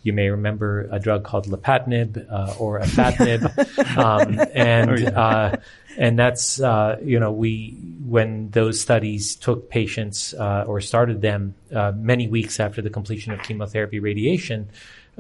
You may remember a drug called lapatinib uh, or afatinib, [LAUGHS] um, and oh, and that's uh, you know we when those studies took patients uh, or started them uh, many weeks after the completion of chemotherapy radiation,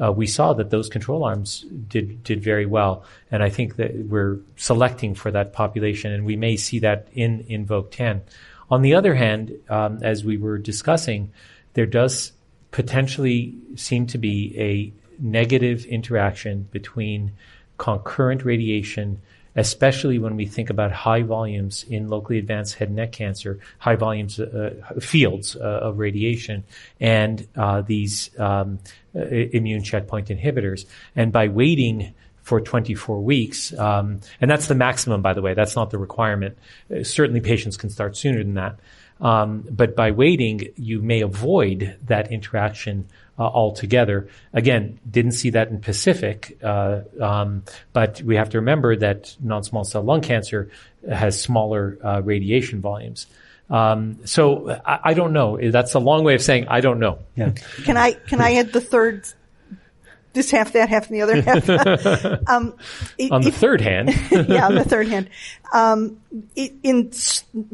uh, we saw that those control arms did did very well, and I think that we're selecting for that population, and we may see that in IMvoke 10. On the other hand, um, as we were discussing, there does potentially seem to be a negative interaction between concurrent radiation especially when we think about high volumes in locally advanced head and neck cancer, high volumes, uh, fields uh, of radiation, and uh, these um, immune checkpoint inhibitors. And by waiting for 24 weeks, um, and that's the maximum, by the way, that's not the requirement. Uh, certainly, patients can start sooner than that. Um, but by waiting, you may avoid that interaction uh, altogether. Again, didn't see that in Pacific, uh, um, but we have to remember that non-small cell lung cancer has smaller uh, radiation volumes. Um, so I, I, don't know. That's a long way of saying I don't know. Yeah. Can I can I add the third this half, that half, and the other half. [LAUGHS] um, it, on the if, third hand. [LAUGHS] yeah, on the third hand. [LAUGHS] Um, it, in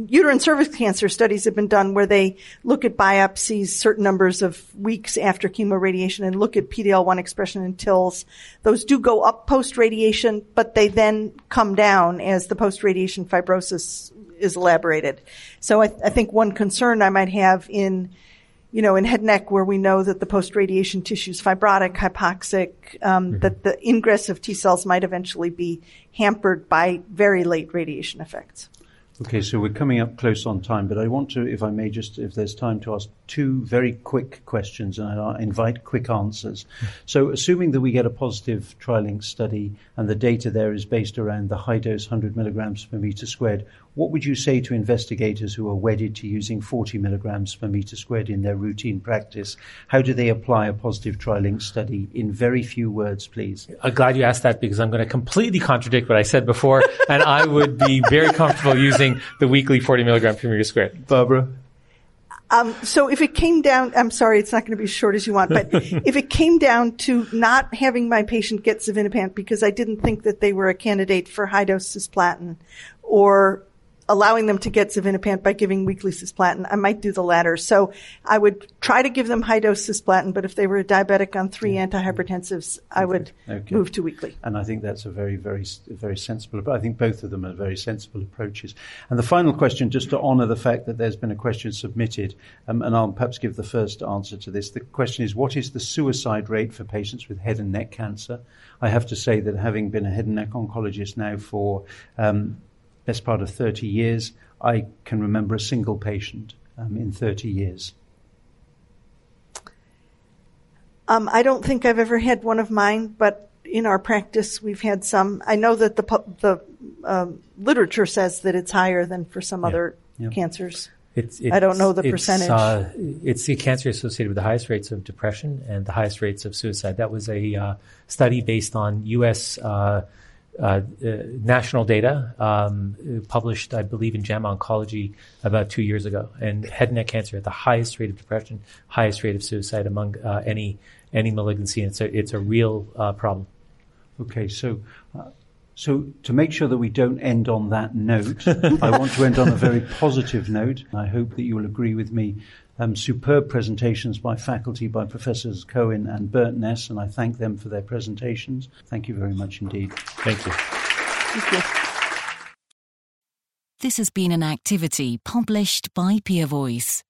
uterine cervix cancer, studies have been done where they look at biopsies certain numbers of weeks after chemoradiation and look at PDL1 expression in TILs. Those do go up post radiation, but they then come down as the post radiation fibrosis is elaborated. So I, I think one concern I might have in you know, in head neck where we know that the post-radiation tissue is fibrotic, hypoxic, um, mm-hmm. that the ingress of T cells might eventually be hampered by very late radiation effects. Okay, so we're coming up close on time, but I want to, if I may, just if there's time to ask two very quick questions, and I invite quick answers. So, assuming that we get a positive TrilynX study and the data there is based around the high dose 100 milligrams per meter squared, what would you say to investigators who are wedded to using 40 milligrams per meter squared in their routine practice? How do they apply a positive TrilynX study? In very few words, please. I'm glad you asked that because I'm going to completely contradict what I said before, and I would be very comfortable using the weekly 40 milligram per meter squared. Barbara? Um, so if it came down, I'm sorry, it's not going to be as short as you want, but [LAUGHS] if it came down to not having my patient get xevinapant because I didn't think that they were a candidate for high dose cisplatin or allowing them to get xevinapant by giving weekly cisplatin. I might do the latter. So I would try to give them high dose cisplatin, but if they were a diabetic on three yeah. antihypertensives, I would okay. move to weekly. And I think that's a very, very, very sensible. But I think both of them are very sensible approaches. And the final question, just to honour the fact that there's been a question submitted, um, and I'll perhaps give the first answer to this. The question is, what is the suicide rate for patients with head and neck cancer? I have to say that having been a head and neck oncologist now for um, best part of 30 years, I can remember a single patient um, in 30 years. Um, I don't think I've ever had one of mine, but in our practice, we've had some. I know that the the um, literature says that it's higher than for some yeah. other yeah. cancers. It's, it's, I don't know the it's, percentage. Uh, it's the cancer associated with the highest rates of depression and the highest rates of suicide. That was a uh, study based on U.S. Uh, uh, uh, national data um, published, I believe, in JAMA Oncology about two years ago. And head and neck cancer had the highest rate of depression, highest rate of suicide among uh, any any malignancy. And it's a it's a real problem. Okay, so so to make sure that we don't end on that note, [LAUGHS] I want to end on a very positive note. I hope that you will agree with me. Um, superb presentations by faculty, by Professors Cohen and Ness, and I thank them for their presentations. Thank you very much indeed. Thank you. Thank you. This has been an activity published by PeerVoice.